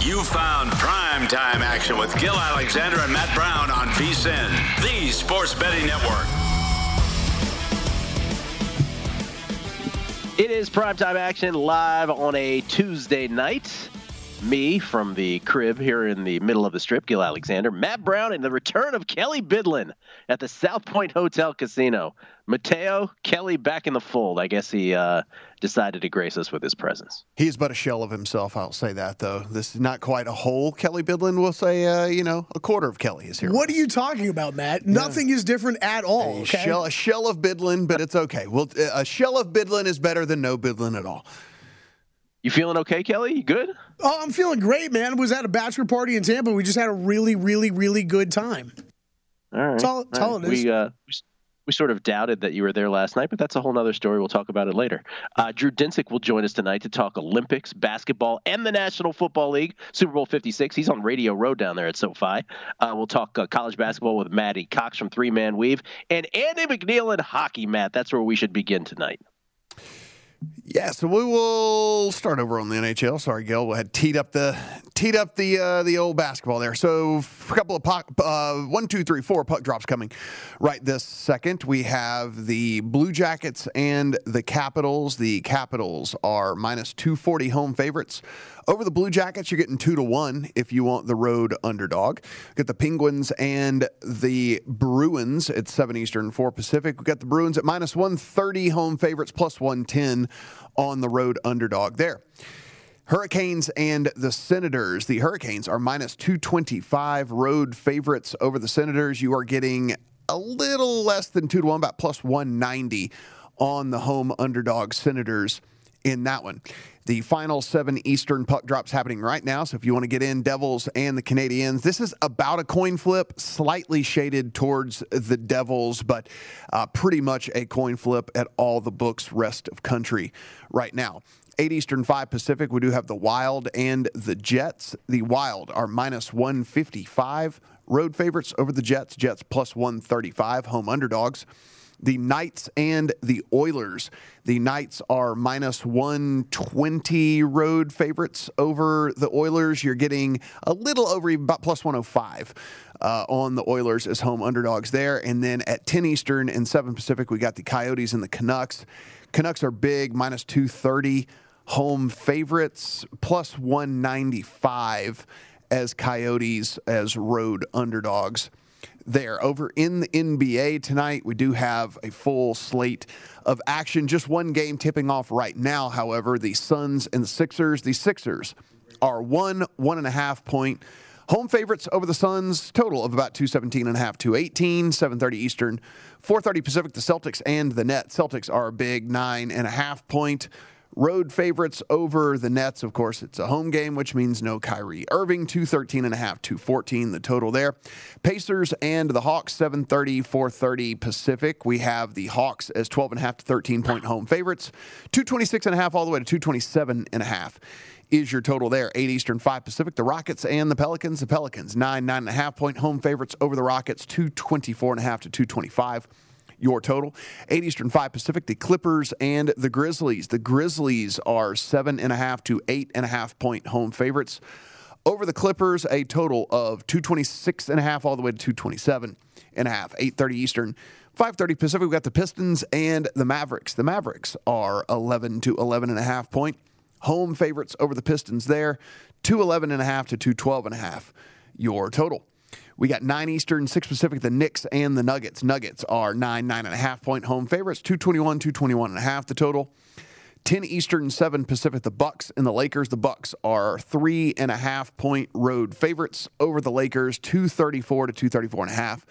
You found prime time action with Gil Alexander and Matt Brown on VSIN, the sports betting network. It is primetime action live on a Tuesday night. Me from the crib here in the middle of the strip, Gil Alexander, Matt Brown, and the return of Kelly Bidlin at the South Point Hotel Casino. Mateo, Kelly back in the fold. I guess he uh, decided to grace us with his presence. He's but a shell of himself. I'll say that though. This is not quite a whole Kelly Bidlin. We'll say, uh, you know, a quarter of Kelly is here. What are you talking about, Matt? Nothing is different at all. A Okay? shell, a shell of Bidlin, but it's okay. Well, a shell of Bidlin is better than no Bidlin at all. You feeling okay, Kelly? You good? Oh, I'm feeling great, man. Was at a bachelor party in Tampa. We just had a really, really, really good time. All right. That's all- that's all it is. We, uh, we, we sort of doubted that you were there last night, but that's a whole other story. We'll talk about it later. Uh, Drew Dinsick will join us tonight to talk Olympics, basketball, and the National Football League, Super Bowl 56. He's on Radio Row down there at SoFi. Uh, we'll talk uh, college basketball with Maddie Cox from Three Man Weave and Andy McNeil in hockey, Matt. That's where we should begin tonight. Yeah, so we will start over on the NHL. Sorry, Gil. We had teed up the teed up the uh, the old basketball there. So a couple of puck, uh, one, two, three, four puck drops coming right this second. We have the Blue Jackets and the Capitals. The Capitals are minus two forty home favorites. Over the Blue Jackets, you're getting two to one if you want the road underdog. Get the Penguins and the Bruins at seven Eastern, four Pacific. We got the Bruins at minus one thirty home favorites, plus one ten on the road underdog there. Hurricanes and the Senators. The Hurricanes are minus 225 road favorites over the Senators. You are getting a little less than 2 to 1, about plus 190 on the home underdog Senators in that one. The final seven Eastern puck drops happening right now. So if you want to get in Devils and the Canadiens, this is about a coin flip, slightly shaded towards the Devils, but uh, pretty much a coin flip at all the books rest of country right now. 8 Eastern, 5 Pacific. We do have the Wild and the Jets. The Wild are minus 155. Road favorites over the Jets. Jets plus 135. Home underdogs. The Knights and the Oilers. The Knights are minus 120 road favorites over the Oilers. You're getting a little over about plus 105 uh, on the Oilers as home underdogs there. And then at 10 Eastern and 7 Pacific, we got the Coyotes and the Canucks. Canucks are big, minus 230 home favorites, plus 195 as Coyotes as road underdogs there. Over in the NBA tonight, we do have a full slate of action. Just one game tipping off right now, however, the Suns and the Sixers. The Sixers are one, one and a half point home favorites over the Suns, total of about 217 and a half, 218, 730 Eastern, 430 Pacific, the Celtics and the Nets. Celtics are a big nine and a half point road favorites over the Nets. Of course, it's a home game, which means no Kyrie Irving. 213 and a half, 214 the total there. Pacers and the Hawks, 730, 430 Pacific. We have the Hawks as 12 and a half to 13 point home favorites. 226 and a half all the way to 227 and a half is your total there. 8 Eastern, 5 Pacific. The Rockets and the Pelicans. The Pelicans, 9, 9.5 point home favorites over the Rockets, 224 and a half to 225 your total. 8 Eastern, 5 Pacific, the Clippers and the Grizzlies. The Grizzlies are 7.5 to 8.5 point home favorites. Over the Clippers, a total of 226 and a half all the way to 227 and a half. 8.30 Eastern, 5.30 Pacific, we've got the Pistons and the Mavericks. The Mavericks are 11 to 11 and a half point home favorites over the Pistons there. 211 and a half to 212 and a half your total. We got 9 Eastern, 6 Pacific, the Knicks and the Nuggets. Nuggets are 9, 9.5 point home favorites, 221, 221 and a half the total. 10 Eastern, 7 Pacific, the Bucks and the Lakers. The Bucks are three and a half point road favorites over the Lakers, 234 to 234 and a half.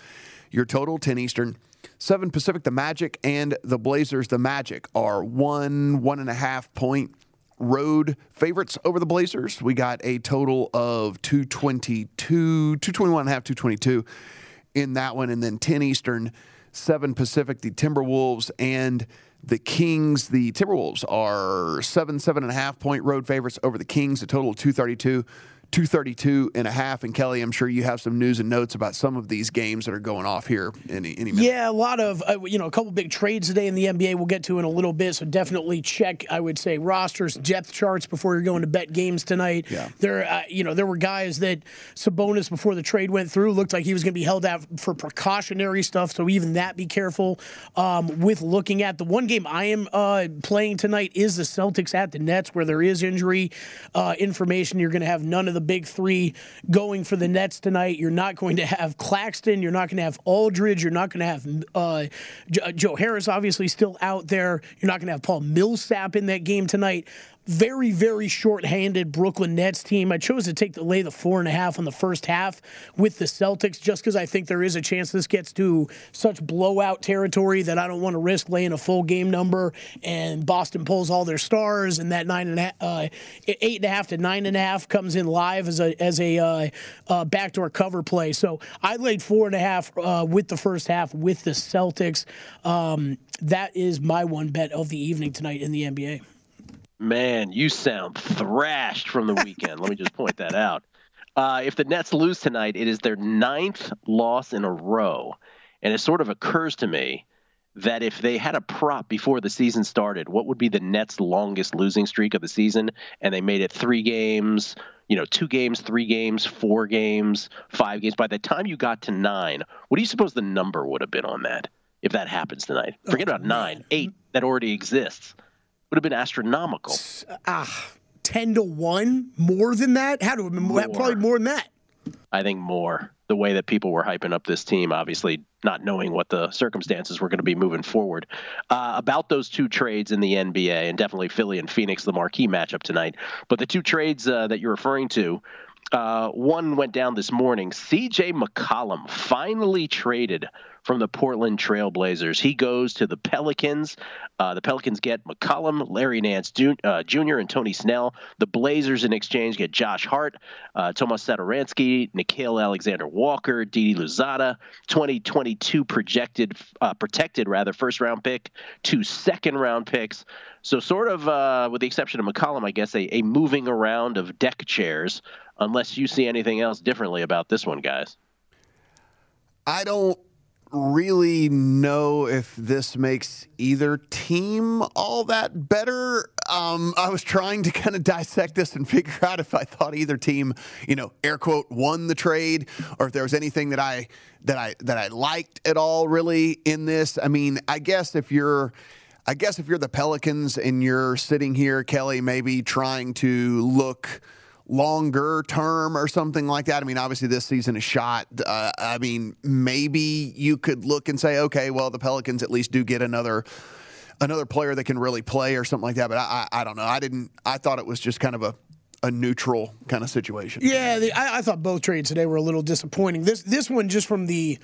Your total, 10 Eastern. 7 Pacific, the Magic and the Blazers. The Magic are one, one and a half point road favorites over the Blazers. We got a total of 222, 221 and a half, 222 in that one. And then 10 Eastern, 7 Pacific, the Timberwolves and the Kings. The Timberwolves are seven, seven and a half point road favorites over the Kings, a total of 232. 232 and a half. And Kelly, I'm sure you have some news and notes about some of these games that are going off here any, any minute. Yeah, a lot of, uh, you know, a couple big trades today in the NBA we'll get to in a little bit. So definitely check, I would say, rosters, depth charts before you're going to bet games tonight. Yeah. There, uh, you know, there were guys that Sabonis, before the trade went through, looked like he was going to be held out for precautionary stuff. So even that, be careful um, with looking at. The one game I am uh, playing tonight is the Celtics at the Nets, where there is injury uh, information. You're going to have none of the big three going for the Nets tonight. You're not going to have Claxton. You're not going to have Aldridge. You're not going to have uh, Joe Harris, obviously, still out there. You're not going to have Paul Millsap in that game tonight very, very short-handed Brooklyn Nets team. I chose to take the lay the four and a half on the first half with the Celtics just because I think there is a chance this gets to such blowout territory that I don't want to risk laying a full game number and Boston pulls all their stars and that nine and a half, uh, eight and a half to nine and a half comes in live as a as a uh, uh, backdoor cover play. So I laid four and a half uh, with the first half with the Celtics. Um, that is my one bet of the evening tonight in the NBA. Man, you sound thrashed from the weekend. Let me just point that out. Uh, if the Nets lose tonight, it is their ninth loss in a row. And it sort of occurs to me that if they had a prop before the season started, what would be the Nets' longest losing streak of the season? And they made it three games, you know, two games, three games, four games, five games. By the time you got to nine, what do you suppose the number would have been on that if that happens tonight? Forget about nine, eight that already exists would have been astronomical. Ah, ten to one, more than that. How do more. probably more than that? I think more. The way that people were hyping up this team, obviously not knowing what the circumstances were going to be moving forward. Uh, about those two trades in the NBA, and definitely Philly and Phoenix, the marquee matchup tonight. But the two trades uh, that you're referring to, uh, one went down this morning. CJ McCollum finally traded from the Portland Trailblazers. He goes to the Pelicans. Uh, the Pelicans get McCollum, Larry Nance Jr., uh, and Tony Snell. The Blazers, in exchange, get Josh Hart, uh, Tomas Satoransky, Nickeil Alexander Walker, Didi Louzada, 2022 projected, uh, protected rather, first round pick, two second round picks. So, sort of, uh, with the exception of McCollum, I guess, a, a moving around of deck chairs, unless you see anything else differently about this one, guys. I don't really know if this makes either team all that better. Um, I was trying to kind of dissect this and figure out if I thought either team, you know, air quote, won the trade, or if there was anything that I that I that I liked at all really in this. I mean, I guess if you're I guess if you're the Pelicans and you're sitting here, Kelly, maybe trying to look longer term or something like that? I mean, obviously this season is shot. Uh, I mean, maybe you could look and say, okay, well, the Pelicans at least do get another another player that can really play or something like that. But I, I, I don't know. I didn't. I thought it was just kind of a a neutral kind of situation. Yeah, the, I, I thought both trades today were a little disappointing. This this one just from the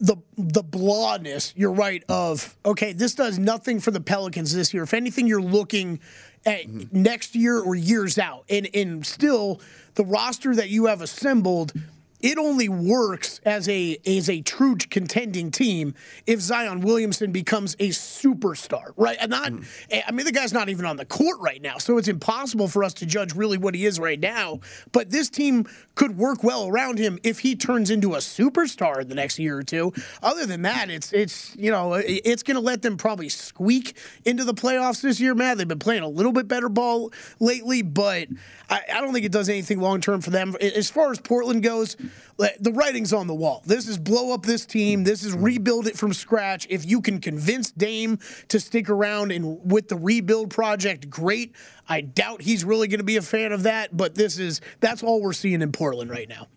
the the blahness, you're right, of okay, this does nothing for the Pelicans this year. If anything, you're looking at mm-hmm. next year or years out. And and still the roster that you have assembled it only works as a as a true contending team if Zion Williamson becomes a superstar, right? And not, mm. I mean, the guy's not even on the court right now, so it's impossible for us to judge really what he is right now. But this team could work well around him if he turns into a superstar in the next year or two. Other than that, it's it's you know it's going to let them probably squeak into the playoffs this year. Man, they've been playing a little bit better ball lately, but I, I don't think it does anything long term for them. As far as Portland goes the writing's on the wall. This is blow up this team. This is rebuild it from scratch. If you can convince Dame to stick around and with the rebuild project, great. I doubt he's really going to be a fan of that, but this is that's all we're seeing in Portland right now.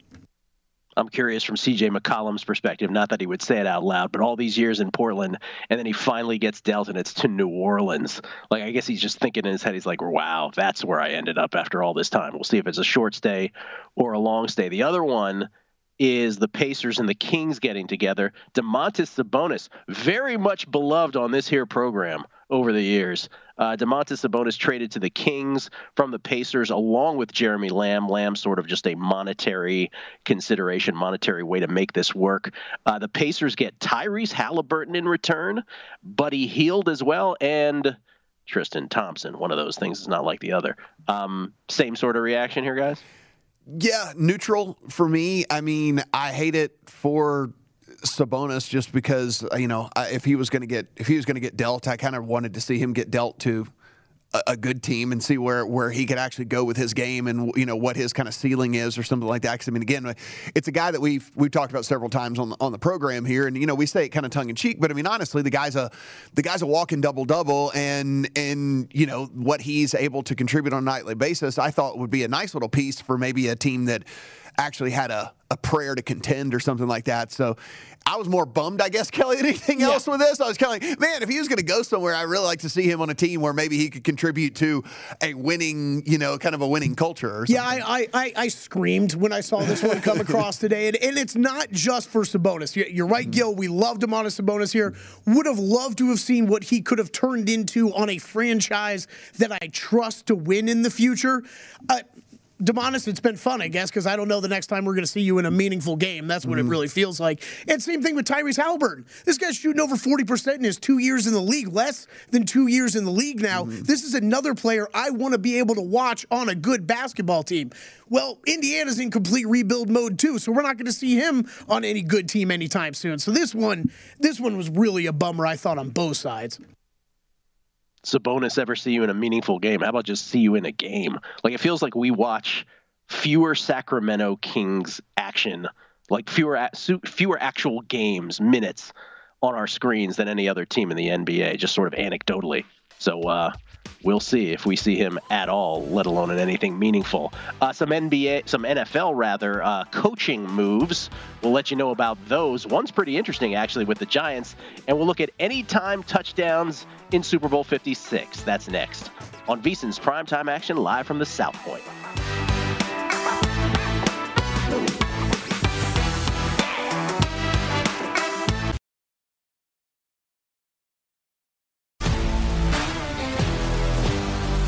I'm curious from CJ McCollum's perspective, not that he would say it out loud, but all these years in Portland, and then he finally gets dealt and it's to New Orleans. Like, I guess he's just thinking in his head, he's like, wow, that's where I ended up after all this time. We'll see if it's a short stay or a long stay. The other one is the Pacers and the Kings getting together. Domantas Sabonis, very much beloved on this here program over the years. Uh, Domantas Sabonis traded to the Kings from the Pacers along with Jeremy Lamb. Lamb sort of just a monetary consideration, monetary way to make this work. Uh, the Pacers get Tyrese Halliburton in return, Buddy Hield as well, and Tristan Thompson. One of those things is not like the other. Um, same sort of reaction here, guys. Yeah, neutral for me. I mean, I hate it for Sabonis just because you know if he was going to get if he was going to get dealt, I kind of wanted to see him get dealt to a, a, good team and see where where he could actually go with his game and you know what his kind of ceiling is or something like that. Because I mean, again, it's a guy that we've we've talked about several times on the, on the program here, and you know we say it kind of tongue in cheek, but I mean honestly, the guy's a the guy's a walking double double, and and you know what he's able to contribute on a nightly basis, I thought would be a nice little piece for maybe a team that actually had a, a prayer to contend or something like that. So I was more bummed, I guess, Kelly, than anything else with this. I was kind of like, man, if he was going to go somewhere, I'd really like to see him on a team where maybe he could contribute to a winning, you know, kind of a winning culture or something. Yeah, I, I, I screamed when I saw this one come across today. And, and, it's not just for Sabonis. You're right, mm-hmm. Gil. We loved him on a Sabonis here. Would have loved to have seen what he could have turned into on a franchise that I trust to win in the future. Uh, Domantas, it's been fun, I guess, because I don't know the next time we're going to see you in a meaningful game. That's what mm-hmm. it really feels like. And same thing with Tyrese Halliburton. This guy's shooting over 40% in his two years in the league, less than two years in the league now. Mm-hmm. This is another player I want to be able to watch on a good basketball team. Well, Indiana's in complete rebuild mode too, so we're not going to see him on any good team anytime soon. So this one, this one was really a bummer, I thought, on both sides. Sabonis ever see you in a meaningful game? How about just see you in a game? Like it feels like we watch fewer Sacramento Kings action, like fewer fewer actual games, minutes on our screens than any other team in the NBA, just sort of anecdotally. So uh, we'll see if we see him at all, let alone in anything meaningful. Uh, some NBA, some NFL rather, uh, coaching moves. We'll let you know about those. One's pretty interesting actually with the Giants, and we'll look at anytime touchdowns in Super Bowl 56. That's next on VSIN's primetime action live from the South Point.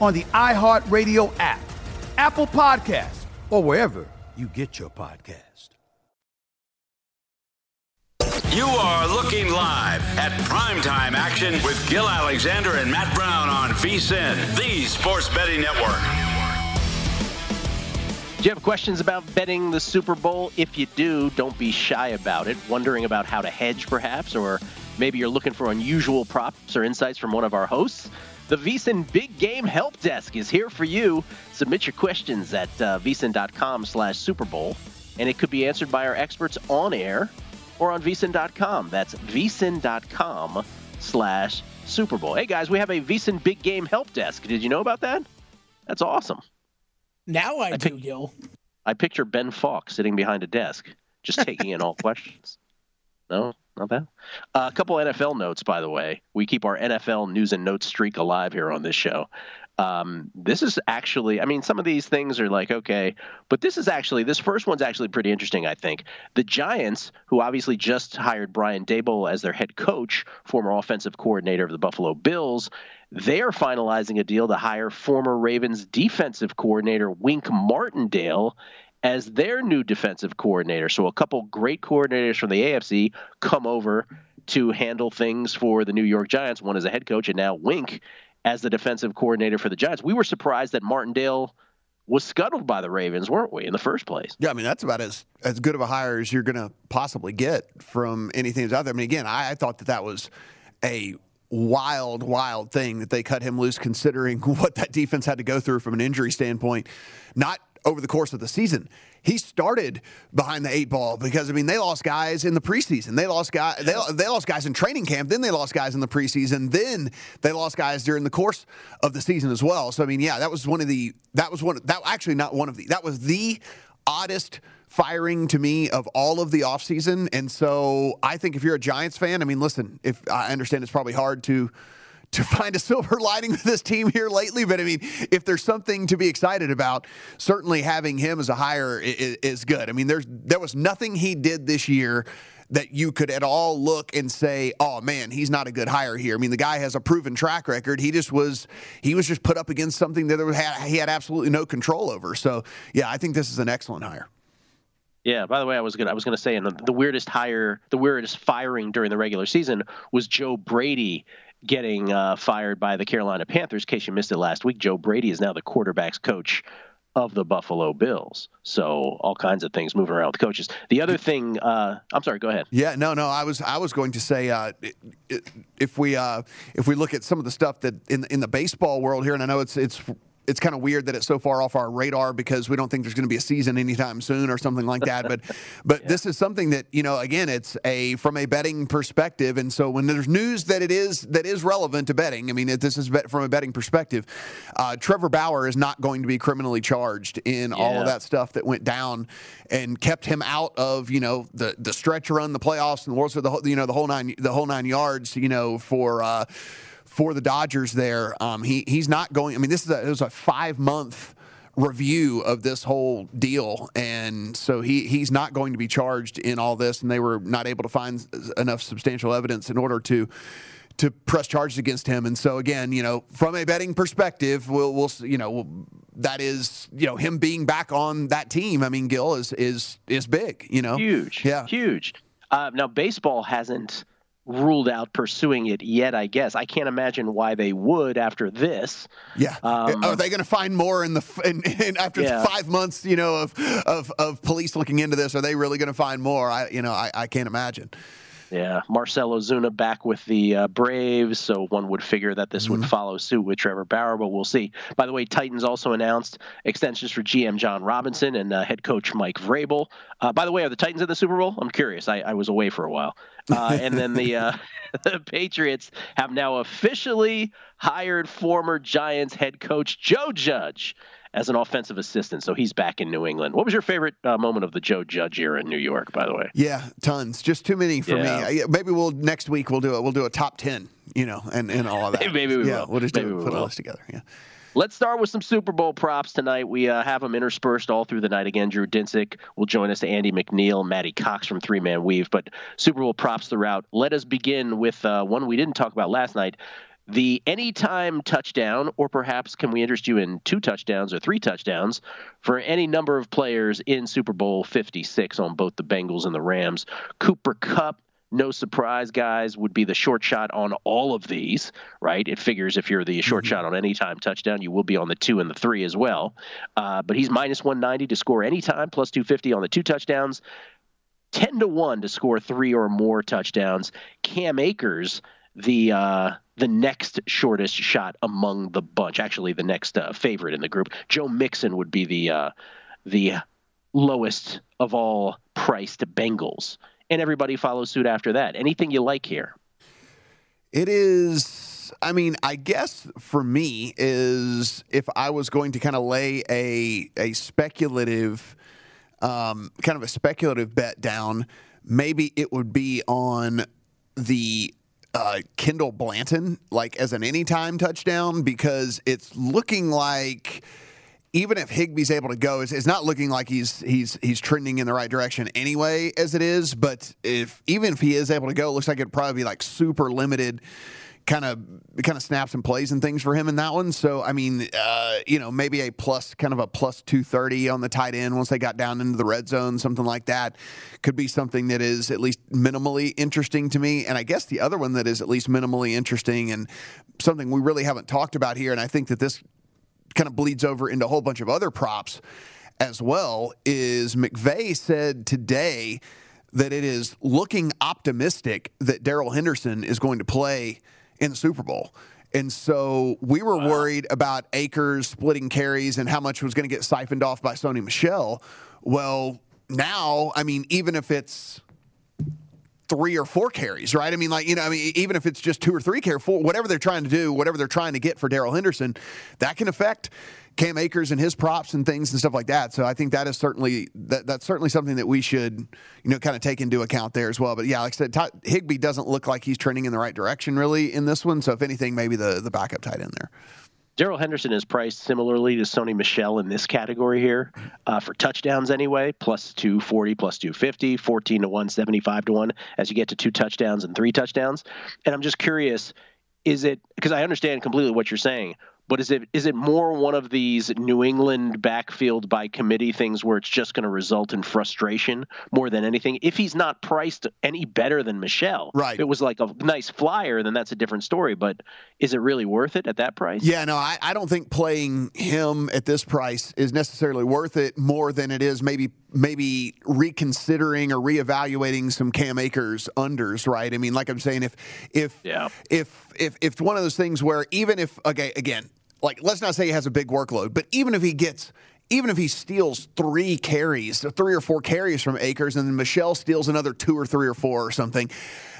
on the iHeartRadio app, Apple Podcasts, or wherever you get your podcast. You are looking live at primetime action with Gil Alexander and Matt Brown on VSIN, the Sports Betting Network. Do you have questions about betting the Super Bowl? If you do, don't be shy about it. Wondering about how to hedge, perhaps, or maybe you're looking for unusual props or insights from one of our hosts? The VSIN Big Game Help Desk is here for you. Submit your questions at uh, vsin.com slash Super Bowl, and it could be answered by our experts on air or on vsin.com. That's vsin.com slash Super Bowl. Hey, guys, we have a VSIN Big Game Help Desk. Did you know about that? That's awesome. Now I, I do, Gil. I picture Ben Falk sitting behind a desk, just taking in all questions. No, not bad. Uh, a couple NFL notes, by the way. We keep our NFL news and notes streak alive here on this show. Um, this is actually, I mean, some of these things are like, okay, but this is actually, this first one's actually pretty interesting, I think. The Giants, who obviously just hired Brian Daboll as their head coach, former offensive coordinator of the Buffalo Bills, they are finalizing a deal to hire former Ravens defensive coordinator Wink Martindale as their new defensive coordinator. So a couple great coordinators from the AFC come over to handle things for the New York Giants, one as a head coach and now Wink as the defensive coordinator for the Giants. We were surprised that Martindale was scuttled by the Ravens, weren't we, in the first place? Yeah, I mean that's about as as good of a hire as you're going to possibly get from anything that's out there. I mean, again, I, I thought that that was a wild, wild thing that they cut him loose, considering what that defense had to go through from an injury standpoint. Not over the course of the season. He started behind the eight ball because I mean they lost guys in the preseason. They lost guys. They, they lost guys in training camp. Then they lost guys in the preseason. Then they lost guys during the course of the season as well. So I mean, yeah, that was one of the. That was one. That actually not one of the. That was the oddest firing to me of all of the offseason. And so I think if you're a Giants fan, I mean, listen, if I understand it's probably hard to to find a silver lining with this team here lately. But I mean, if there's something to be excited about, certainly having him as a hire is, is good. I mean, there's there was nothing he did this year that you could at all look and say, "Oh man, he's not a good hire here." I mean, the guy has a proven track record. He just was he was just put up against something that he had absolutely no control over. So, yeah, I think this is an excellent hire. Yeah. By the way, I was gonna I was gonna say, and the weirdest hire, the weirdest firing during the regular season was Joe Brady getting uh, fired by the Carolina Panthers. In case you missed it last week, Joe Brady is now the quarterbacks coach of the Buffalo Bills. So all kinds of things moving around with coaches. The other thing, uh, I'm sorry, go ahead. Yeah, no, no, I was I was going to say uh, if we uh, if we look at some of the stuff that in in the baseball world here, and I know it's it's it's kind of weird that it's so far off our radar because we don't think there's going to be a season anytime soon or something like that. But but yeah. this is something that you know again it's a from a betting perspective, and so when there's news that it is that is relevant to betting, I mean it, this is from a betting perspective. Uh, Trevor Bauer is not going to be criminally charged in yeah. all of that stuff that went down and kept him out of you know the the stretch run, the playoffs, and the World Series, the whole, you know the whole nine the whole nine yards, you know for. Uh, for the Dodgers there. Um, he he's not going. I mean, this is a, it was a five month review of this whole deal, and so he he's not going to be charged in all this, and they were not able to find enough substantial evidence in order to to press charges against him. And so again, you know, from a betting perspective, we'll we'll you know we'll, that is you know him being back on that team. I mean, Gil is is is big. You know, huge. Yeah, huge. Uh, now baseball hasn't ruled out pursuing it yet. I guess I can't imagine why they would after this. Yeah, um, are they going to find more in the in, in after yeah. five months? You know, of of of police looking into this, are they really going to find more? I you know I, I can't imagine. Yeah, Marcell Ozuna back with the uh, Braves, so one would figure that this mm-hmm. would follow suit with Trevor Bauer, but we'll see. By the way, Titans also announced extensions for GM Jon Robinson and uh, head coach Mike Vrabel. Uh, by the way, are the Titans in the Super Bowl? I'm curious. I, I was away for a while. Uh, and then the, uh, the Patriots have now officially hired former Giants head coach Joe Judge as an offensive assistant. So he's back in New England. What was your favorite uh, moment of the Joe Judge era in New York, by the way? Yeah, tons. Just too many for yeah. me. Maybe we'll next week we'll do it. We'll do a top ten, you know, and, and all of that. Maybe we yeah, will. We'll just Maybe do, we put will. a list together. Yeah. Let's start with some Super Bowl props tonight. We uh, have them interspersed all through the night. Again, Drew Dinsick will join us, Andy McNeil, Matty Cox from Three Man Weave. But Super Bowl props throughout. Let us begin with uh, one we didn't talk about last night the anytime touchdown, or perhaps can we interest you in two touchdowns or three touchdowns for any number of players in Super Bowl 56 on both the Bengals and the Rams? Cooper Kupp, no surprise, guys, would be the short shot on all of these, right? It figures if you're the short mm-hmm. shot on any time touchdown, you will be on the two and the three as well. Uh, but he's minus 190 to score anytime, plus 250 on the two touchdowns. 10 to 1 to score three or more touchdowns. Cam Akers, the uh, the next shortest shot among the bunch. Actually, the next uh, favorite in the group. Joe Mixon would be the uh, the lowest of all priced Bengals. and everybody follows suit after that. Anything you like here? It is. I mean, I guess for me is if I was going to kind of lay a a speculative, um, kind of a speculative bet down, maybe it would be on the uh, Kendall Blanton, like as an anytime touchdown, because it's looking like even if Higbee's able to go, it's, it's, not looking like he's he's he's trending in the right direction anyway, as it is. But if even if he is able to go, it looks like it'd probably be like super limited kind of kind of snaps and plays and things for him in that one. So I mean, uh, you know, maybe a plus kind of a plus two thirty on the tight end once they got down into the red zone, something like that, could be something that is at least minimally interesting to me. And I guess the other one that is at least minimally interesting and something we really haven't talked about here, and I think that this kind of bleeds over into a whole bunch of other props as well, is McVay said today that it is looking optimistic that Darrell Henderson is going to play in the Super Bowl. And so we were wow. worried about Akers splitting carries and how much was going to get siphoned off by Sony Michel. Well, now, I mean, even if it's three or four carries, right? I mean, like, you know, I mean, even if it's just two or three carries, four, whatever they're trying to do, whatever they're trying to get for Darrell Henderson, that can affect Cam Akers and his props and things and stuff like that. So I think that is certainly that, that's certainly something that we should, you know, kind of take into account there as well. But yeah, like I said, Higbee doesn't look like he's trending in the right direction really in this one. So if anything, maybe the the backup tight end there. Darrell Henderson is priced similarly to Sony Michel in this category here uh, for touchdowns anyway, plus 240, plus 250, 14 to 1, 75 to 1 as you get to two touchdowns and three touchdowns. And I'm just curious, is it because I understand completely what you're saying, but is it is it more one of these New England backfield by committee things where it's just going to result in frustration more than anything? If he's not priced any better than Michel, right? If it was like a nice flyer, then that's a different story. But is it really worth it at that price? Yeah, no, I, I don't think playing him at this price is necessarily worth it more than it is maybe maybe reconsidering or reevaluating some Cam Akers unders, right? I mean, like I'm saying, if if yeah. if if if one of those things where even if okay, again, like let's not say he has a big workload, but even if he gets even if he steals three carries, three or four carries from Akers, and then Michel steals another two or three or four or something,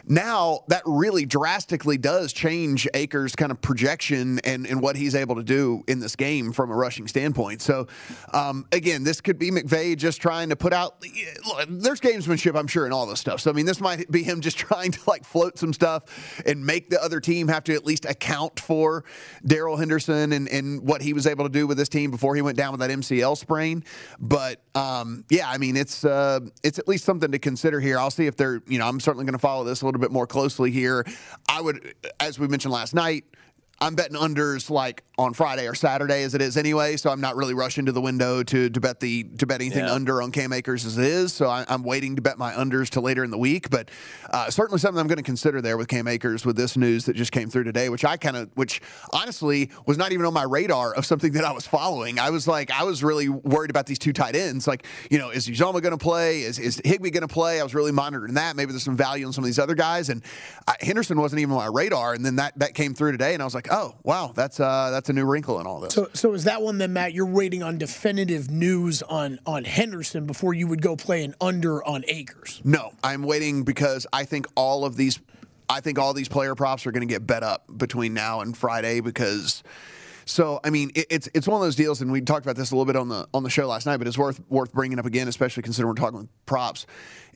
now that really drastically does change Akers' kind of projection and, and what he's able to do in this game from a rushing standpoint. So, um, again, this could be McVay just trying to put out. Look, there's gamesmanship, I'm sure, in all this stuff. So, I mean, this might be him just trying to like float some stuff and make the other team have to at least account for Darrell Henderson and, and what he was able to do with this team before he went down with that MCL sprain. But um, yeah, I mean, it's uh, it's at least something to consider here. I'll see if they're, you know, I'm certainly going to follow this a little little bit more closely here. I would, as we mentioned last night, I'm betting unders like on Friday or Saturday as it is anyway, so I'm not really rushing to the window to, to bet the to bet anything yeah. under on Cam Akers as it is. So I, am waiting to bet my unders to later in the week, but uh, certainly something I'm going to consider there with Cam Akers with this news that just came through today, which I kind of, which honestly was not even on my radar of something that I was following. I was like, I was really worried about these two tight ends. Like, you know, is Uzomah going to play? Is is Higbee going to play? I was really monitoring that. Maybe there's some value on some of these other guys, and uh, Henderson wasn't even on my radar, and then that that came through today, and I was like, oh wow, that's uh that's a new wrinkle in all this. So, so is that one then, Matt? You're waiting on definitive news on on Henderson before you would go play an under on Akers. No, I'm waiting because I think all of these, I think all these player props are going to get bet up between now and Friday because. So I mean, it, it's it's one of those deals, and we talked about this a little bit on the on the show last night, but it's worth worth bringing up again, especially considering we're talking props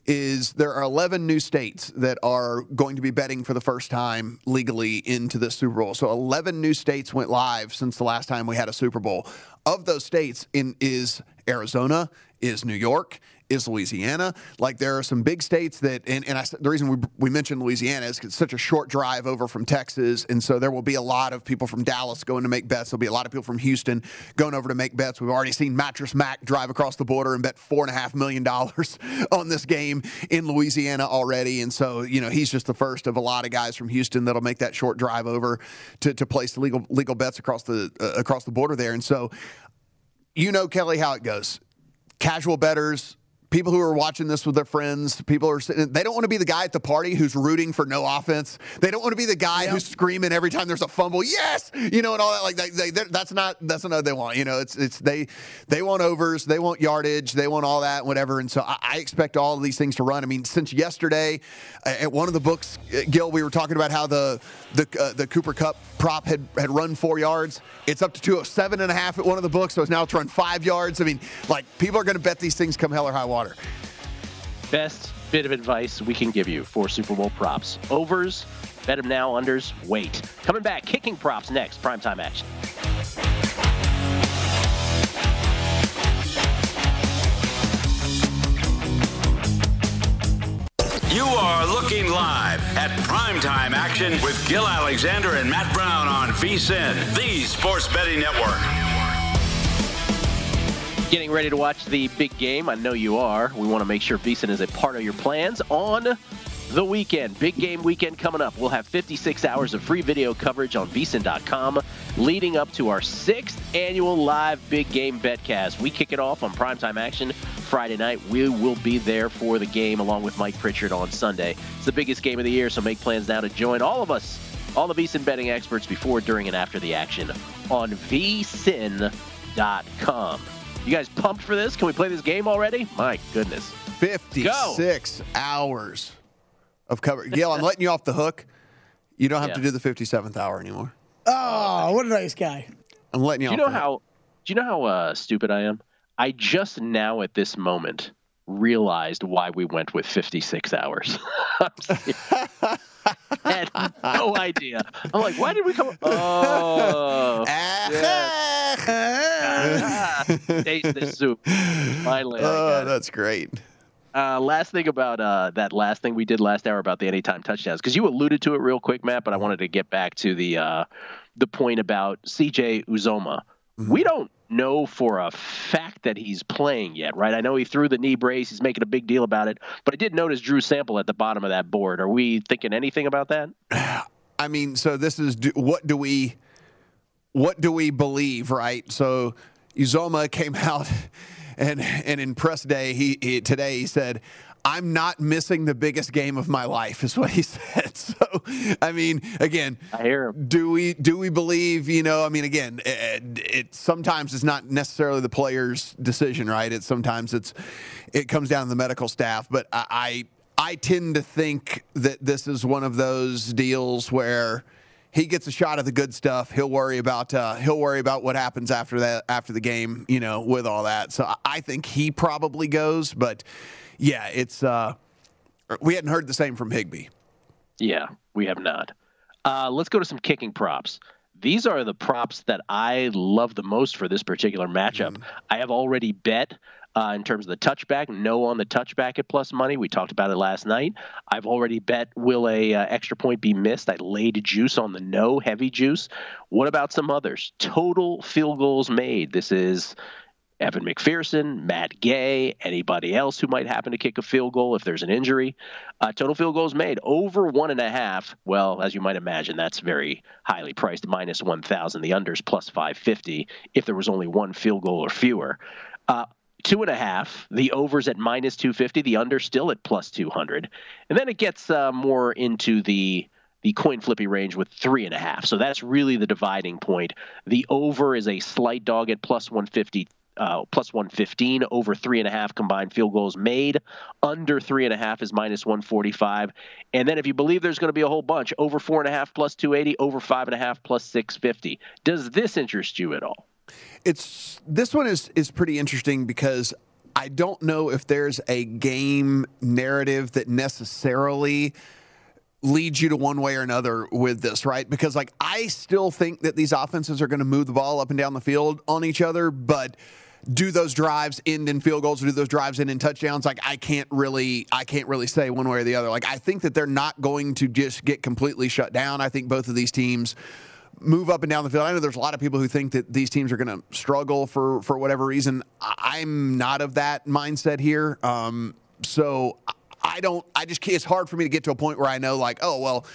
is there are 11 new states that are going to be betting for the first time legally into the Super Bowl. So 11 new states went live since the last time we had a Super Bowl. Of those states in is Arizona, is New York, is Louisiana. Like there are some big states that, and, and I, the reason we, we mentioned Louisiana is because it's such a short drive over from Texas, and so there will be a lot of people from Dallas going to make bets. There'll be a lot of people from Houston going over to make bets. We've already seen Mattress Mac drive across the border and bet four and a half million dollars on this game in Louisiana already, and so you know he's just the first of a lot of guys from Houston that'll make that short drive over to, to place legal legal bets across the uh, across the border there, and so you know Kelly how it goes. Casual betters people who are watching this with their friends, people are sitting, they don't want to be the guy at the party who's rooting for no offense. They don't want to be the guy yep. who's screaming every time there's a fumble, yes, you know, and all that. Like they, they, that's not that's not what they want. You know, it's it's they they want overs, they want yardage, they want all that, whatever. And so I, I expect all of these things to run. I mean, since yesterday, at one of the books, uh, Gil, we were talking about how the the uh, the Cooper Kupp prop had had run four yards. It's up to 207 and a half at one of the books, so it's now to run five yards. I mean, like people are going to bet these things come hell or high water water. Best bit of advice we can give you for Super Bowl props. Overs, bet them now, unders, wait. Coming back, kicking props next, primetime action. You are looking live at primetime action with Gil Alexander and Matt Brown on VSIN, the Sports Betting Network. Getting ready to watch the big game? I know you are. We want to make sure VSIN is a part of your plans on the weekend. Big game weekend coming up. We'll have 56 hours of free video coverage on VSIN.com leading up to our sixth annual live big game betcast. We kick it off on primetime action Friday night. We will be there for the game along with Mike Pritchard on Sunday. It's the biggest game of the year, so make plans now to join all of us, all the VSIN betting experts before, during, and after the action on VSIN.com. You guys pumped for this? Can we play this game already? My goodness. 56 Go. hours of cover. Gail, I'm letting you off the hook. You don't have yeah. to do the 57th hour anymore. Oh, what a nice guy. I'm letting you do you know how Do you know how uh, stupid I am? I just now at this moment realized why we went with 56 hours. had no idea. I'm like, why did we come? Oh, taste the soup. Finally, oh, that's great. Uh, last thing about uh, that last thing we did last hour about the anytime touchdowns, because you alluded to it real quick, Matt, but I wanted to get back to the uh, the point about CJ Uzomah. Mm-hmm. We don't know for a fact that he's playing yet, right? I know he threw the knee brace. He's making a big deal about it, but I did notice Drew Sample at the bottom of that board. Are we thinking anything about that? I mean, so this is what do we what do we believe, right? So Uzomah came out and and in press day he, he today he said I'm not missing the biggest game of my life, is what he said. So, I mean, again, I hear him. Do we do we believe? You know, I mean, again, it, it sometimes it's not necessarily the player's decision, right? It's sometimes it's it comes down to the medical staff. But I I, I tend to think that this is one of those deals where he gets a shot at the good stuff. He'll worry about uh, he'll worry about what happens after that after the game, you know, with all that. So I think he probably goes, but yeah, it's uh, we hadn't heard the same from Higbee. Yeah, we have not. Uh, let's go to some kicking props. These are the props that I love the most for this particular matchup. Mm. I have already bet uh, in terms of the touchback. No on the touchback at plus money. We talked about it last night. I've already bet will a uh, extra point be missed. I laid juice on the no heavy juice. What about some others? Total field goals made. This is Evan McPherson, Matt Gay, anybody else who might happen to kick a field goal if there's an injury. Uh, total field goals made over one and a half. Well, as you might imagine, that's very highly priced, minus 1,000. The unders plus 550 if there was only one field goal or fewer. Uh, two and a half. The overs at minus 250. The under still at plus 200. And then it gets uh, more into the the coin flippy range with three and a half. So that's really the dividing point. The over is a slight dog at plus 150 uh, plus 115 over three and a half combined field goals made. Under three and a half is minus 145. And then if you believe there's going to be a whole bunch, over four and a half plus 280, over five and a half plus 650. Does this interest you at all? It's this one is is pretty interesting because I don't know if there's a game narrative that necessarily leads you to one way or another with this, right? Because like I still think that these offenses are going to move the ball up and down the field on each other, but do those drives end in field goals or do those drives end in touchdowns? Like i can't really i can't really say one way or the other. Like i think that they're not going to just get completely shut down. I think both of these teams move up and down the field. I know there's a lot of people who think that these teams are going to struggle for for whatever reason. I'm not of that mindset here. Um, so i don't i just it's hard for me to get to a point where i know like oh well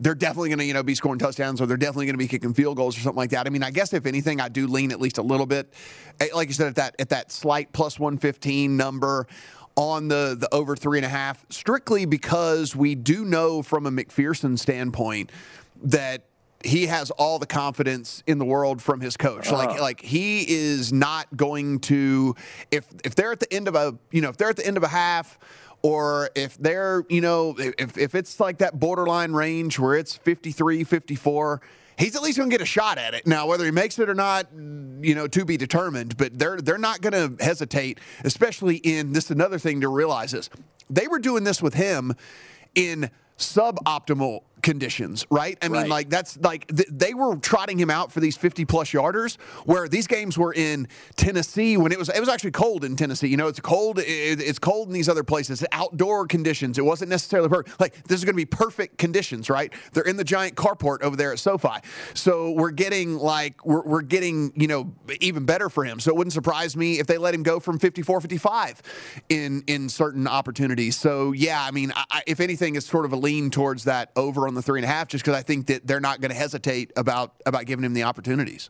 they're definitely going to you know be scoring touchdowns or they're definitely going to be kicking field goals or something like that. I mean, I guess if anything, I do lean at least a little bit, eh, like you said, at that at that slight plus one fifteen number on the the over three and a half, strictly because we do know from a McPherson standpoint that he has all the confidence in the world from his coach. Like uh-huh. like he is not going to if if they're at the end of a you know if they're at the end of a half or if they're you know if if it's like that borderline range where it's 53 54 he's at least going to get a shot at it. Now, whether he makes it or not, you know, to be determined. But they're they're not going to hesitate, especially in this. Another thing to realize is they were doing this with him in suboptimal conditions, right? I mean, Right. like that's like th- they were trotting him out for these 50 plus yarders where these games were in Tennessee when it was it was actually cold in Tennessee. You know, it's cold it, it's cold in these other places. Outdoor conditions. It wasn't necessarily perfect. Like this is going to be perfect conditions, right? They're in the giant carport over there at SoFi. So we're getting like we're, we're getting, you know, even better for him. So it wouldn't surprise me if they let him go from 54 55 in in certain opportunities. So yeah, I mean, I, if anything it's sort of a lean towards that over on the three and a half just because I think that they're not going to hesitate about about giving him the opportunities.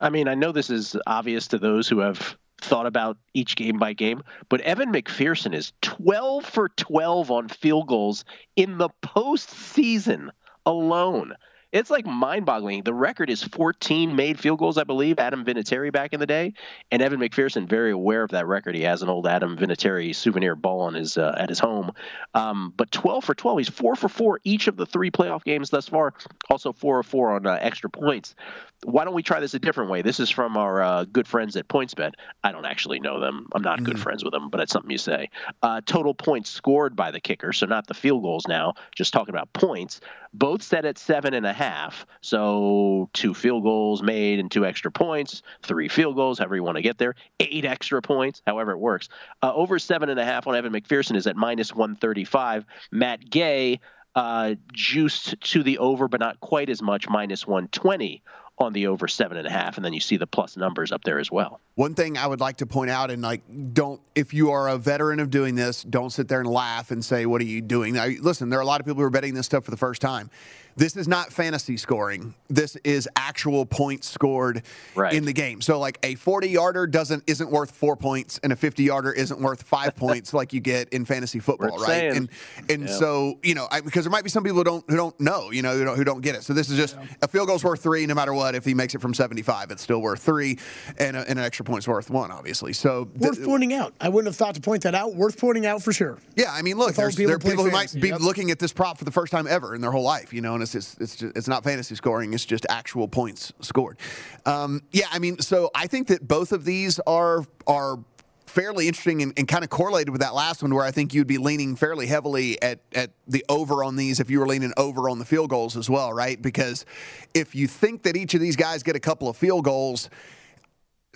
I mean, I know this is obvious to those who have thought about each game by game, but Evan McPherson is 12 for 12 on field goals in the postseason alone. It's like mind boggling. The record is 14 made field goals, I believe, Adam Vinatieri back in the day. And Evan McPherson, very aware of that record. He has an old Adam Vinatieri souvenir ball on his uh, at his home. Um, but 12 for 12. He's 4 for 4 each of the three playoff games thus far. Also 4 of 4 on uh, extra points. Why don't we try this a different way? This is from our uh, good friends at PointsBet. I don't actually know them. I'm not good friends with them, but it's something you say. Uh, total points scored by the kicker, so not the field goals now, just talking about points. Both set at seven and a half. So two field goals made and two extra points, three field goals, however you want to get there, eight extra points, however it works. Uh, over seven and a half on Evan McPherson is at minus 135. Matt Gay uh, juiced to the over, but not quite as much, minus 120 on the over seven and a half. And then you see the plus numbers up there as well. One thing I would like to point out, and like, don't if you are a veteran of doing this, don't sit there and laugh and say, "What are you doing?" Now, listen, there are a lot of people who are betting this stuff for the first time. This is not fantasy scoring. This is actual points scored Right. in the game. So, like, a forty-yarder doesn't isn't worth four points, and a fifty-yarder isn't worth five points, like you get in fantasy football, Worth right? saying. And and Yeah. so you know, I, because there might be some people who don't who don't know, you know, who don't, who don't get it. So this is just a field goal's worth three, no matter what. If he makes it from seventy-five, it's still worth three, and, a, and an extra point's worth one, obviously. So th- Worth pointing out. I wouldn't have thought to point that out. Worth pointing out for sure. yeah, I mean, look, With there's, people there are people who might fantasy, be yep. looking at this prop for the first time ever in their whole life, you know, and it's it's just, it's not fantasy scoring; it's just actual points scored. Um, yeah, I mean, so I think that both of these are are fairly interesting and, and kind of correlated with that last one, where I think you'd be leaning fairly heavily at at the over on these if you were leaning over on the field goals as well, right? Because if you think that each of these guys get a couple of field goals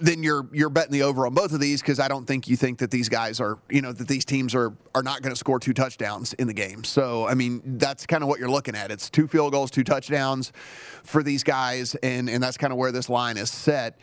then you're you're betting the over on both of these because I don't think you think that these guys are you know that these teams are are not going to score two touchdowns in the game. So I mean that's kind of what you're looking at. It's two field goals, two touchdowns for these guys, and and that's kind of where this line is set.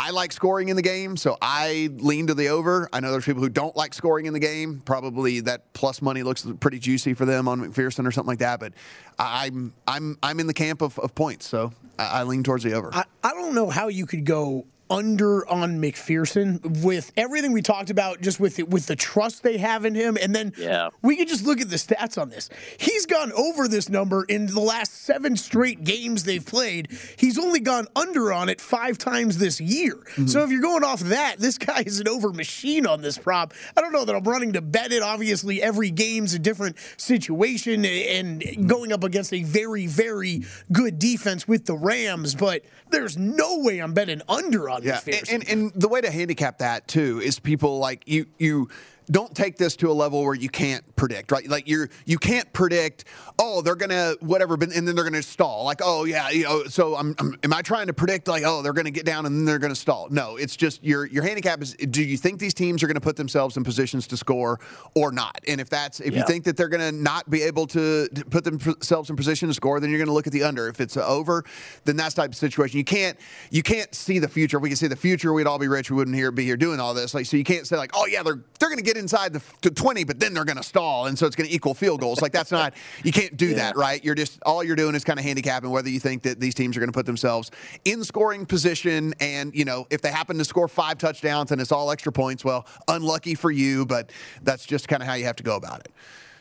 I like scoring in the game, so I lean to the over. I know there's people who don't like scoring in the game. Probably that plus money looks pretty juicy for them on McPherson or something like that. But I'm I'm I'm in the camp of, of points, so I, I lean towards the over. I, I don't know how you could go under on McPherson with everything we talked about, just with it, with the trust they have in him, and then Yeah. we could just look at the stats on this. He's gone over this number in the last seven straight games they've played. He's only gone under on it five times this year. Mm-hmm. So if you're going off that, this guy is an over machine on this prop. I don't know that I'm running to bet it. Obviously, every game's a different situation, and going up against a very, very good defense with the Rams, but there's no way I'm betting under on Yeah, McPherson. and, and and the way to handicap that too is people like you you don't take this to a level where you can't predict, right? Like you're you can't predict. Oh, they're gonna whatever, but and then they're gonna stall. Like oh yeah, you know. So I'm, I'm am I trying to predict like oh they're gonna get down and then they're gonna stall? No, it's just your your handicap is do you think these teams are gonna put themselves in positions to score or not? And if that's if you think that they're gonna not be able to, to put themselves in position to score, then you're gonna look at the under. If it's over, then that's type of situation. You can't you can't see the future. If we could see the future, we'd all be rich. We wouldn't here be here doing all this. Like so, you can't say like, oh yeah, they're they're going to get inside the 20, but then they're going to stall, and so it's going to equal field goals. Like that's not you can't do yeah. that, right? You're just all you're doing is kind of handicapping whether you think that these teams are going to put themselves in scoring position, and you know if they happen to score five touchdowns and it's all extra points, well, unlucky for you, but that's just kind of how you have to go about it.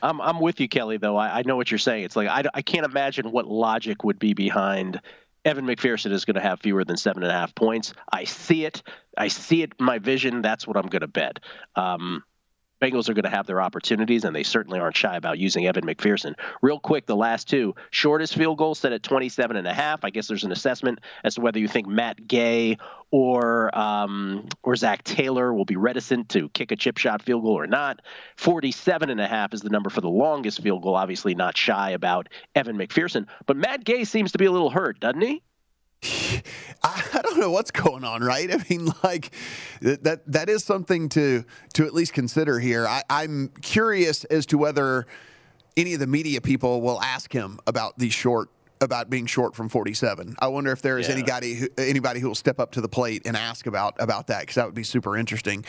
I'm I'm with you, Kelly. Though I, I know what you're saying. It's like I, I can't imagine what logic would be behind Evan McPherson is going to have fewer than seven and a half points. I see it. I see it in my vision. That's what I'm going to bet. Um, Bengals are going to have their opportunities, and they certainly aren't shy about using Evan McPherson. Real quick, the last two shortest field goal set at 27 and a half. I guess there's an assessment as to whether you think Matt Gay or um, or Zac Taylor will be reticent to kick a chip shot field goal or not. 47 and a half is the number for the longest field goal. Obviously, not shy about Evan McPherson, but Matt Gay seems to be a little hurt, doesn't he? I don't know what's going on, right? I mean, like that that is something to to at least consider here. I, I'm curious as to whether any of the media people will ask him about these short about being short from 47. I wonder if there is yeah. anybody who, anybody who will step up to the plate and ask about about that because that would be super interesting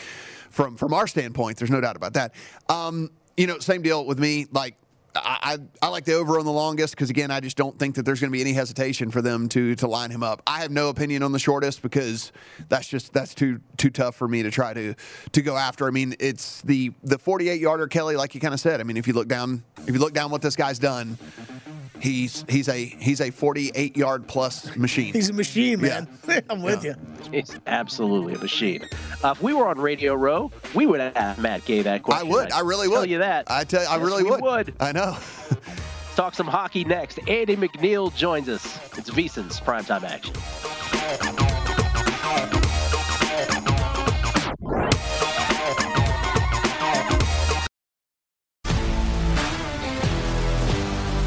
from from our standpoint. There's no doubt about that. Um, you know, same deal with me. Like I, I, like the over on the longest because again I just don't think that there's going to be any hesitation for them to to line him up. I have no opinion on the shortest because that's just that's too too tough for me to try to to go after. I mean it's the the 48 yarder Kelly like you kind of said. I mean if you look down if you look down what this guy's done, He's he's a he's a 48 yard plus machine. He's a machine, man. Yeah. I'm with yeah. you. He's absolutely a machine. Uh, if we were on Radio Row, we would ask Matt Gay that question. I would. I, I really would. Tell you that. I tell. You, I yes, really would. would. I know. Talk some hockey next. Andy McNeil joins us. It's VSiN's primetime action.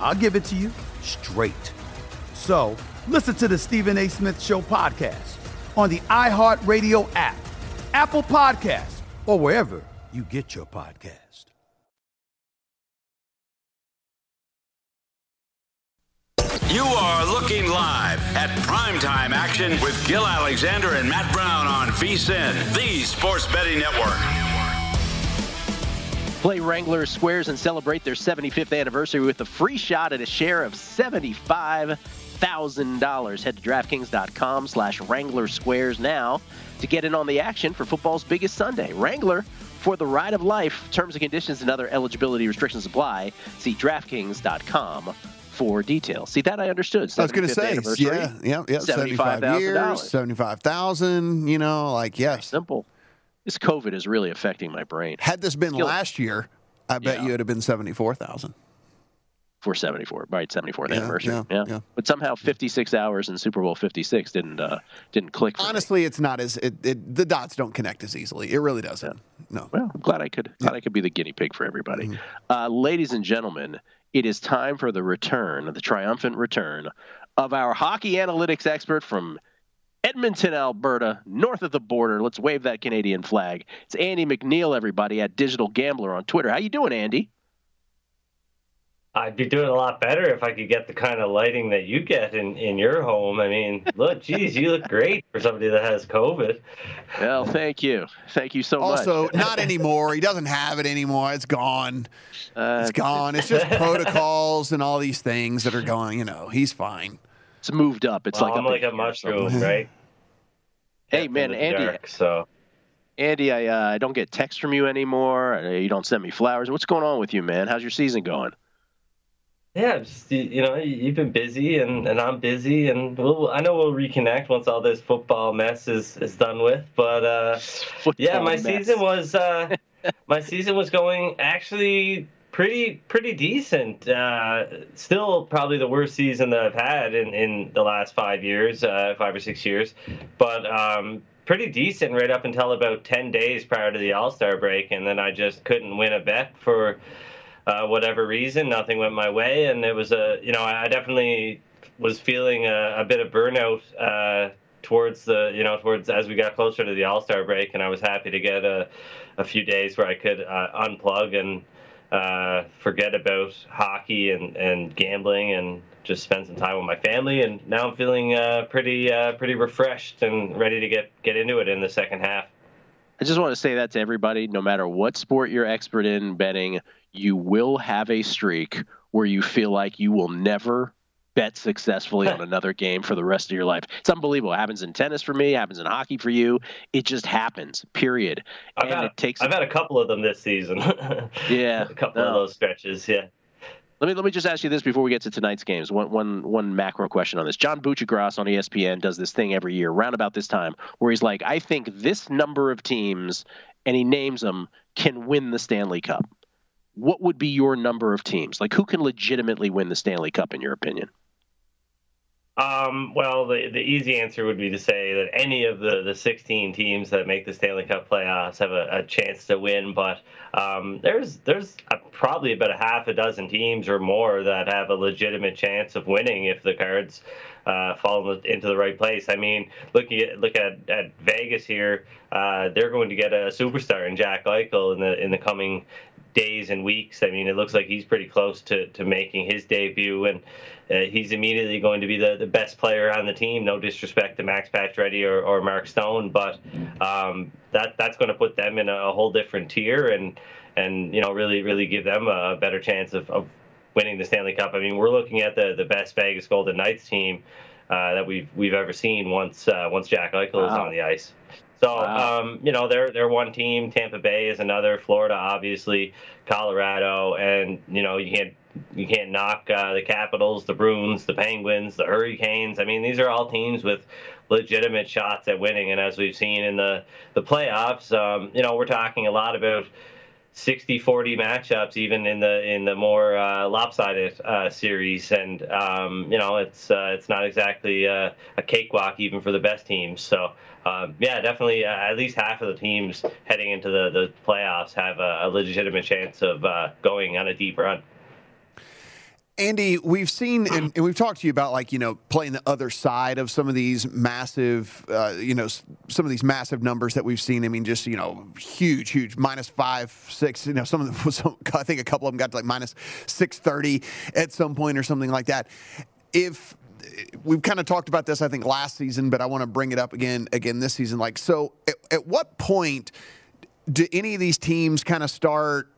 I'll give it to you straight. So listen to the Stephen A. Smith Show podcast on the iHeartRadio app, Apple Podcasts, or wherever you get your podcast. You are looking live at primetime action with Gill Alexander and Matt Brown on VSiN, the Sports Betting Network. Play Wrangler Squares and celebrate their 75th anniversary with a free shot at a share of 75 $1,000. Head to DraftKings.com slash Wrangler Squares now to get in on the action for football's biggest Sunday. Wrangler for the ride of life. Terms and conditions and other eligibility restrictions apply. See DraftKings.com for details. See that I understood. I was going to say, yeah, yeah, yeah. Seventy-five years, seventy-five thousand. You know, like yes, simple. This COVID is really affecting my brain. Had this been last year, I bet yeah. you it'd have been seventy-four thousand for 74, right? 74th yeah, anniversary. Yeah, yeah, yeah, But somehow 56 hours in Super Bowl 56 didn't uh, didn't click. Honestly, me. it's not as it, it, the dots don't connect as easily. It really doesn't. No. Well, I'm glad I could glad I could be the guinea pig for everybody. Mm-hmm. Uh, ladies and gentlemen, it is time for the return, the triumphant return of our hockey analytics expert from Edmonton, Alberta, north of the border. Let's wave that Canadian flag. It's Andy McNeil, everybody, at Digital Gambler on Twitter. How you doing, Andy? I'd be doing a lot better if I could get the kind of lighting that you get in, in your home. I mean, look, geez, you look great for somebody that has COVID. Well, thank you. Thank you so also, much. Also, not anymore. He doesn't have it anymore. It's gone. Uh, it's gone. It's just protocols and all these things that are going, you know, he's fine. It's moved up. It's well, like I'm like a mushroom, right? Hey, man, Andy. Dark, so. Andy, I, uh, I don't get texts from you anymore. You don't send me flowers. What's going on with you, man? How's your season going? Yeah, just you know, you've been busy and, and I'm busy, and we'll, I know we'll reconnect once all this football mess is, is done with. But uh, yeah, my mess. season was uh, my season was going actually pretty pretty decent. Uh, still, probably the worst season that I've had in, in the last five years, uh, five or six years, but um, pretty decent right up until about ten days prior to the All Star break, and then I just couldn't win a bet for uh, whatever reason, nothing went my way, and it was a you know I definitely was feeling a, a bit of burnout uh, towards the you know towards as we got closer to the All Star break, and I was happy to get a a few days where I could uh, unplug. And uh, forget about hockey and, and gambling and just spend some time with my family. And now I'm feeling uh, pretty uh, pretty refreshed and ready to get get into it in the second half. I just want to say that to everybody no matter what sport you're expert in betting, you will have a streak where you feel like you will never bet successfully on another game for the rest of your life. It's unbelievable. It happens in tennis for me, happens in hockey for you. It just happens. Period. I've and had, it takes I've had a couple of them this season. yeah. a couple no. of those stretches, yeah. Let me let me just ask you this before we get to tonight's games. One one one macro question on this. John Buccigross on ESPN does this thing every year, around about this time, where he's like, "I think this number of teams," and he names them, can win the Stanley Cup. What would be your number of teams? Like, who can legitimately win the Stanley Cup in your opinion? Um, well, the the easy answer would be to say that any of the, the 16 teams that make the Stanley Cup playoffs have a, a chance to win. But um, there's there's a, probably about a half a dozen teams or more that have a legitimate chance of winning if the cards uh, fall into the right place. I mean, looking at look at, at Vegas here, uh, they're going to get a superstar in Jack Eichel in the in the coming days and weeks. I mean, it looks like he's pretty close to, to making his debut, and uh, he's immediately going to be the, the best player on the team. No disrespect to Max Pacioretty or, or Mark Stone, but um, that that's going to put them in a, whole different tier, and and you know really really give them a better chance of, of winning the Stanley Cup. I mean, we're looking at the the best Vegas Golden Knights team uh, that we've we've ever seen once uh, once Jack Eichel wow. is on the ice. So wow. um, you know they're they're one team. Tampa Bay is another. Florida, obviously, Colorado, and you know you can't you can't knock uh, the Capitals, the Bruins, the Penguins, the Hurricanes. I mean these are all teams with legitimate shots at winning. And as we've seen in the the playoffs, um, you know we're talking a lot about 60-40 matchups, even in the in the more uh, lopsided uh, series, and um, you know it's uh, it's not exactly uh, a cakewalk even for the best teams. So um, yeah, definitely uh, at least half of the teams heading into the, the playoffs have a, a legitimate chance of uh, going on a deep run. Andy, we've seen and, and, we've talked to you about like you know playing the other side of some of these massive, uh, you know, some of these massive numbers that we've seen. I mean, just you know, huge, huge minus five, six. You know, some of them. I think a couple of them got to like minus six thirty at some point or something like that. If we've kind of talked about this, I think last season, but I want to bring it up again again this season. Like, so at, at what point do any of these teams kind of start?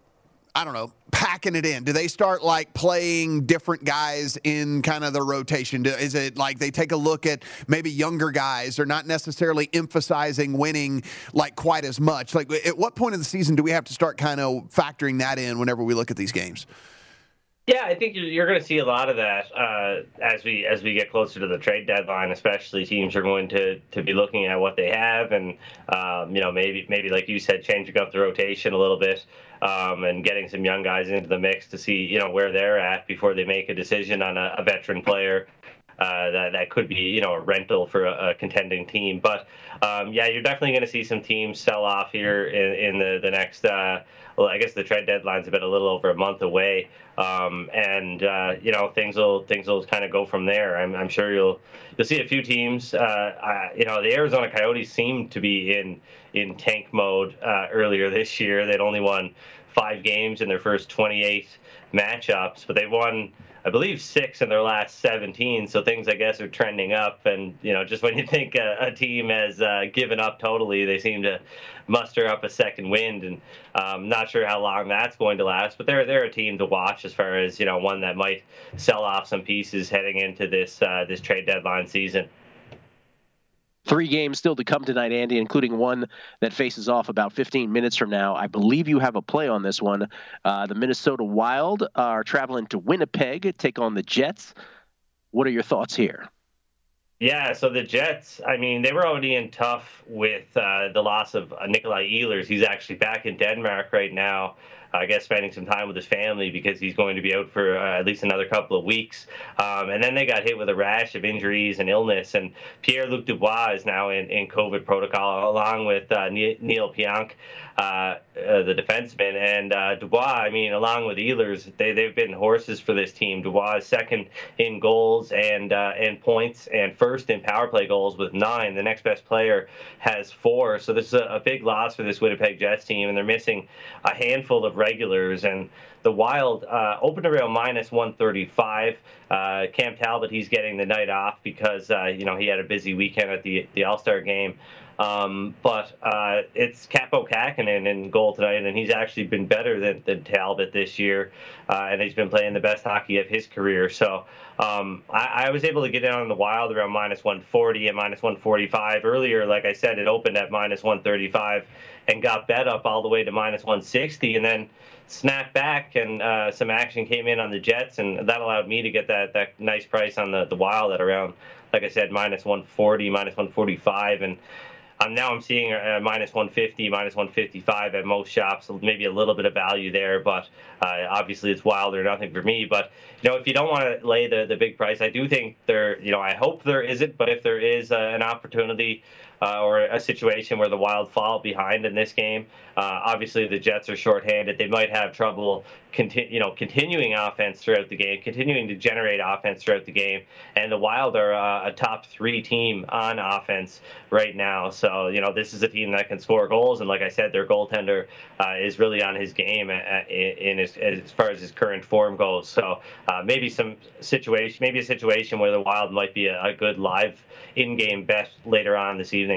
I don't know, packing it in? Do they start like playing different guys in kind of the rotation? Do, is it like they take a look at maybe younger guys or not necessarily emphasizing winning like quite as much? Like, at what point of the season do we have to start kind of factoring that in whenever we look at these games? Yeah, I think you're, you're going to see a lot of that uh, as we as we get closer to the trade deadline. Especially teams are going to, to be looking at what they have, and um, you know maybe maybe like you said, changing up the rotation a little bit, um, and getting some young guys into the mix to see you know where they're at before they make a decision on a, a veteran player. Uh, that that could be you know a rental for a, a contending team. But um, yeah, you're definitely going to see some teams sell off here in, in the the next. Uh, well, I guess the trade deadline's been a little over a month away, um, and uh, you know things will things will kind of go from there. I'm, I'm, sure you'll you'll see a few teams. Uh, you know, the Arizona Coyotes seem to be in in tank mode uh, earlier this year. They'd only won five games in their first 28 matchups, but they won I believe six in their last 17. So things, I guess, are trending up. And you know, just when you think a, a team has uh, given up totally, they seem to muster up a second wind. And um, not sure how long that's going to last. But they're they're a team to watch as far as you know, one that might sell off some pieces heading into this uh, this trade deadline season. Three games still to come tonight, Andy, including one that faces off about 15 minutes from now. I believe you have a play on this one. Uh, the Minnesota Wild are traveling to Winnipeg, take on the Jets. What are your thoughts here? Yeah, so the Jets, I mean, they were already in tough with uh, the loss of uh, Nikolai Ehlers. He's actually back in Denmark right now. I guess spending some time with his family because he's going to be out for uh, at least another couple of weeks. Um, and then they got hit with a rash of injuries and illness. And Pierre Luc Dubois is now in, in COVID protocol along with uh, Neal Pionk. Uh, uh, the defenseman. And uh, Dubois, I mean, along with Ehlers, they, they've been horses for this team. Dubois is second in goals and uh, and points, and first in power play goals with nine. The next best player has four. So this is a, a big loss for this Winnipeg Jets team, and they're missing a handful of regulars. And the Wild uh, opened around minus 135. Uh, Cam Talbot, he's getting the night off because uh, you know he had a busy weekend at the the All Star game. Um, but uh, it's Kaapo Kähkönen in goal tonight, and he's actually been better than, than Talbot this year, uh, and he's been playing the best hockey of his career. So um, I, I, was able to get down in on the Wild around minus 140 and minus 145 earlier. Like I said, it opened at minus 135 and got bet up all the way to minus 160, and then snapped back, and uh, some action came in on the Jets, and that allowed me to get that that nice price on the the Wild at around, like I said, minus 140, minus 145, and now I'm seeing a minus 150, minus 155 at most shops. Maybe a little bit of value there, but uh, obviously it's wild or nothing for me. But you know, if you don't want to lay the the big price, I do think there. You know, I hope there isn't. But if there is uh, an opportunity uh, or a situation where the Wild fall behind in this game. Uh, obviously, the Jets are shorthanded. They might have trouble, conti- you know, continuing offense throughout the game, continuing to generate offense throughout the game. And the Wild are uh, a top three team on offense right now. So, you know, this is a team that can score goals. And like I said, their goaltender uh, is really on his game at, in, his, as far as his current form goes. So uh, maybe some situation, maybe a situation where the Wild might be a, a good live in-game bet later on this evening.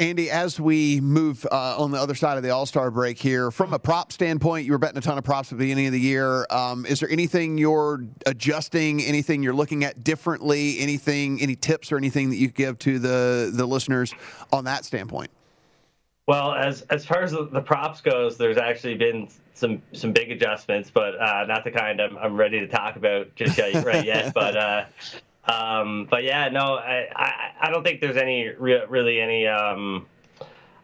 Andy, as we move uh, on the other side of the All Star break here, from a prop standpoint, you were betting a ton of props at the beginning of the year. Um, is there anything you're adjusting? Anything you're looking at differently? Anything? Any tips or anything that you give to the the listeners on that standpoint? Well, as as far as the props goes, there's actually been some some big adjustments, but uh, not the kind I'm, I'm ready to talk about just yet, right yet. But uh, um, but yeah, no, I, I, I, don't think there's any re- really any. Um,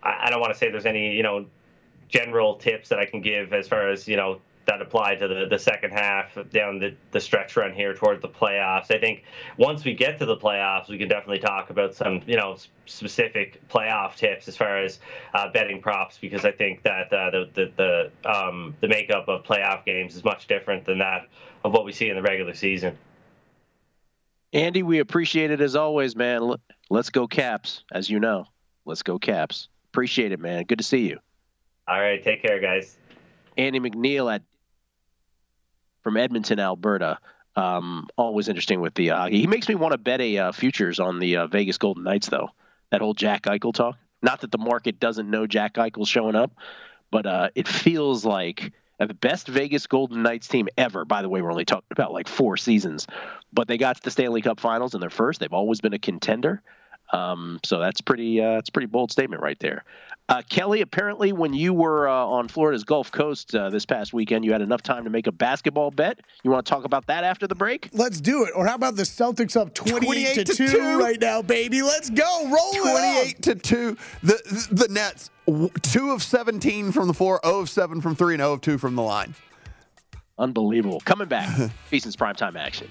I, I don't want to say there's any you know general tips that I can give as far as you know that apply to the, the second half down the, the stretch run here towards the playoffs. I think once we get to the playoffs, we can definitely talk about some, you know, specific playoff tips as far as uh, betting props because I think that uh, the the the, um, the makeup of playoff games is much different than that of what we see in the regular season. Andy, we appreciate it as always, man. Let's go Caps, as you know. Let's go Caps. Appreciate it, man. Good to see you. All right, take care, guys. Andy McNeil at from Edmonton, Alberta. Um, always interesting with the uh, he makes me want to bet a uh, futures on the uh, Vegas Golden Knights though. That whole Jack Eichel talk. Not that the market doesn't know Jack Eichel's showing up, but uh, it feels like the best Vegas Golden Knights team ever. By the way, we're only talking about like four seasons, but they got to the Stanley Cup Finals in their first. They've always been a contender. Um, so that's pretty. Uh, that's a pretty bold statement right there. Uh, Kelly, apparently, when you were uh, on Florida's Gulf Coast uh, this past weekend, you had enough time to make a basketball bet. You want to talk about that after the break? Let's do it. Or how about the Celtics up 28, 28 to, to 2, 2, right now, baby? Let's go. Roll 28 to 2. The, the Nets, 2 of 17 from the floor, 0 of 7 from 3, and 0 of 2 from the line. Unbelievable. Coming back, VSiN's primetime action.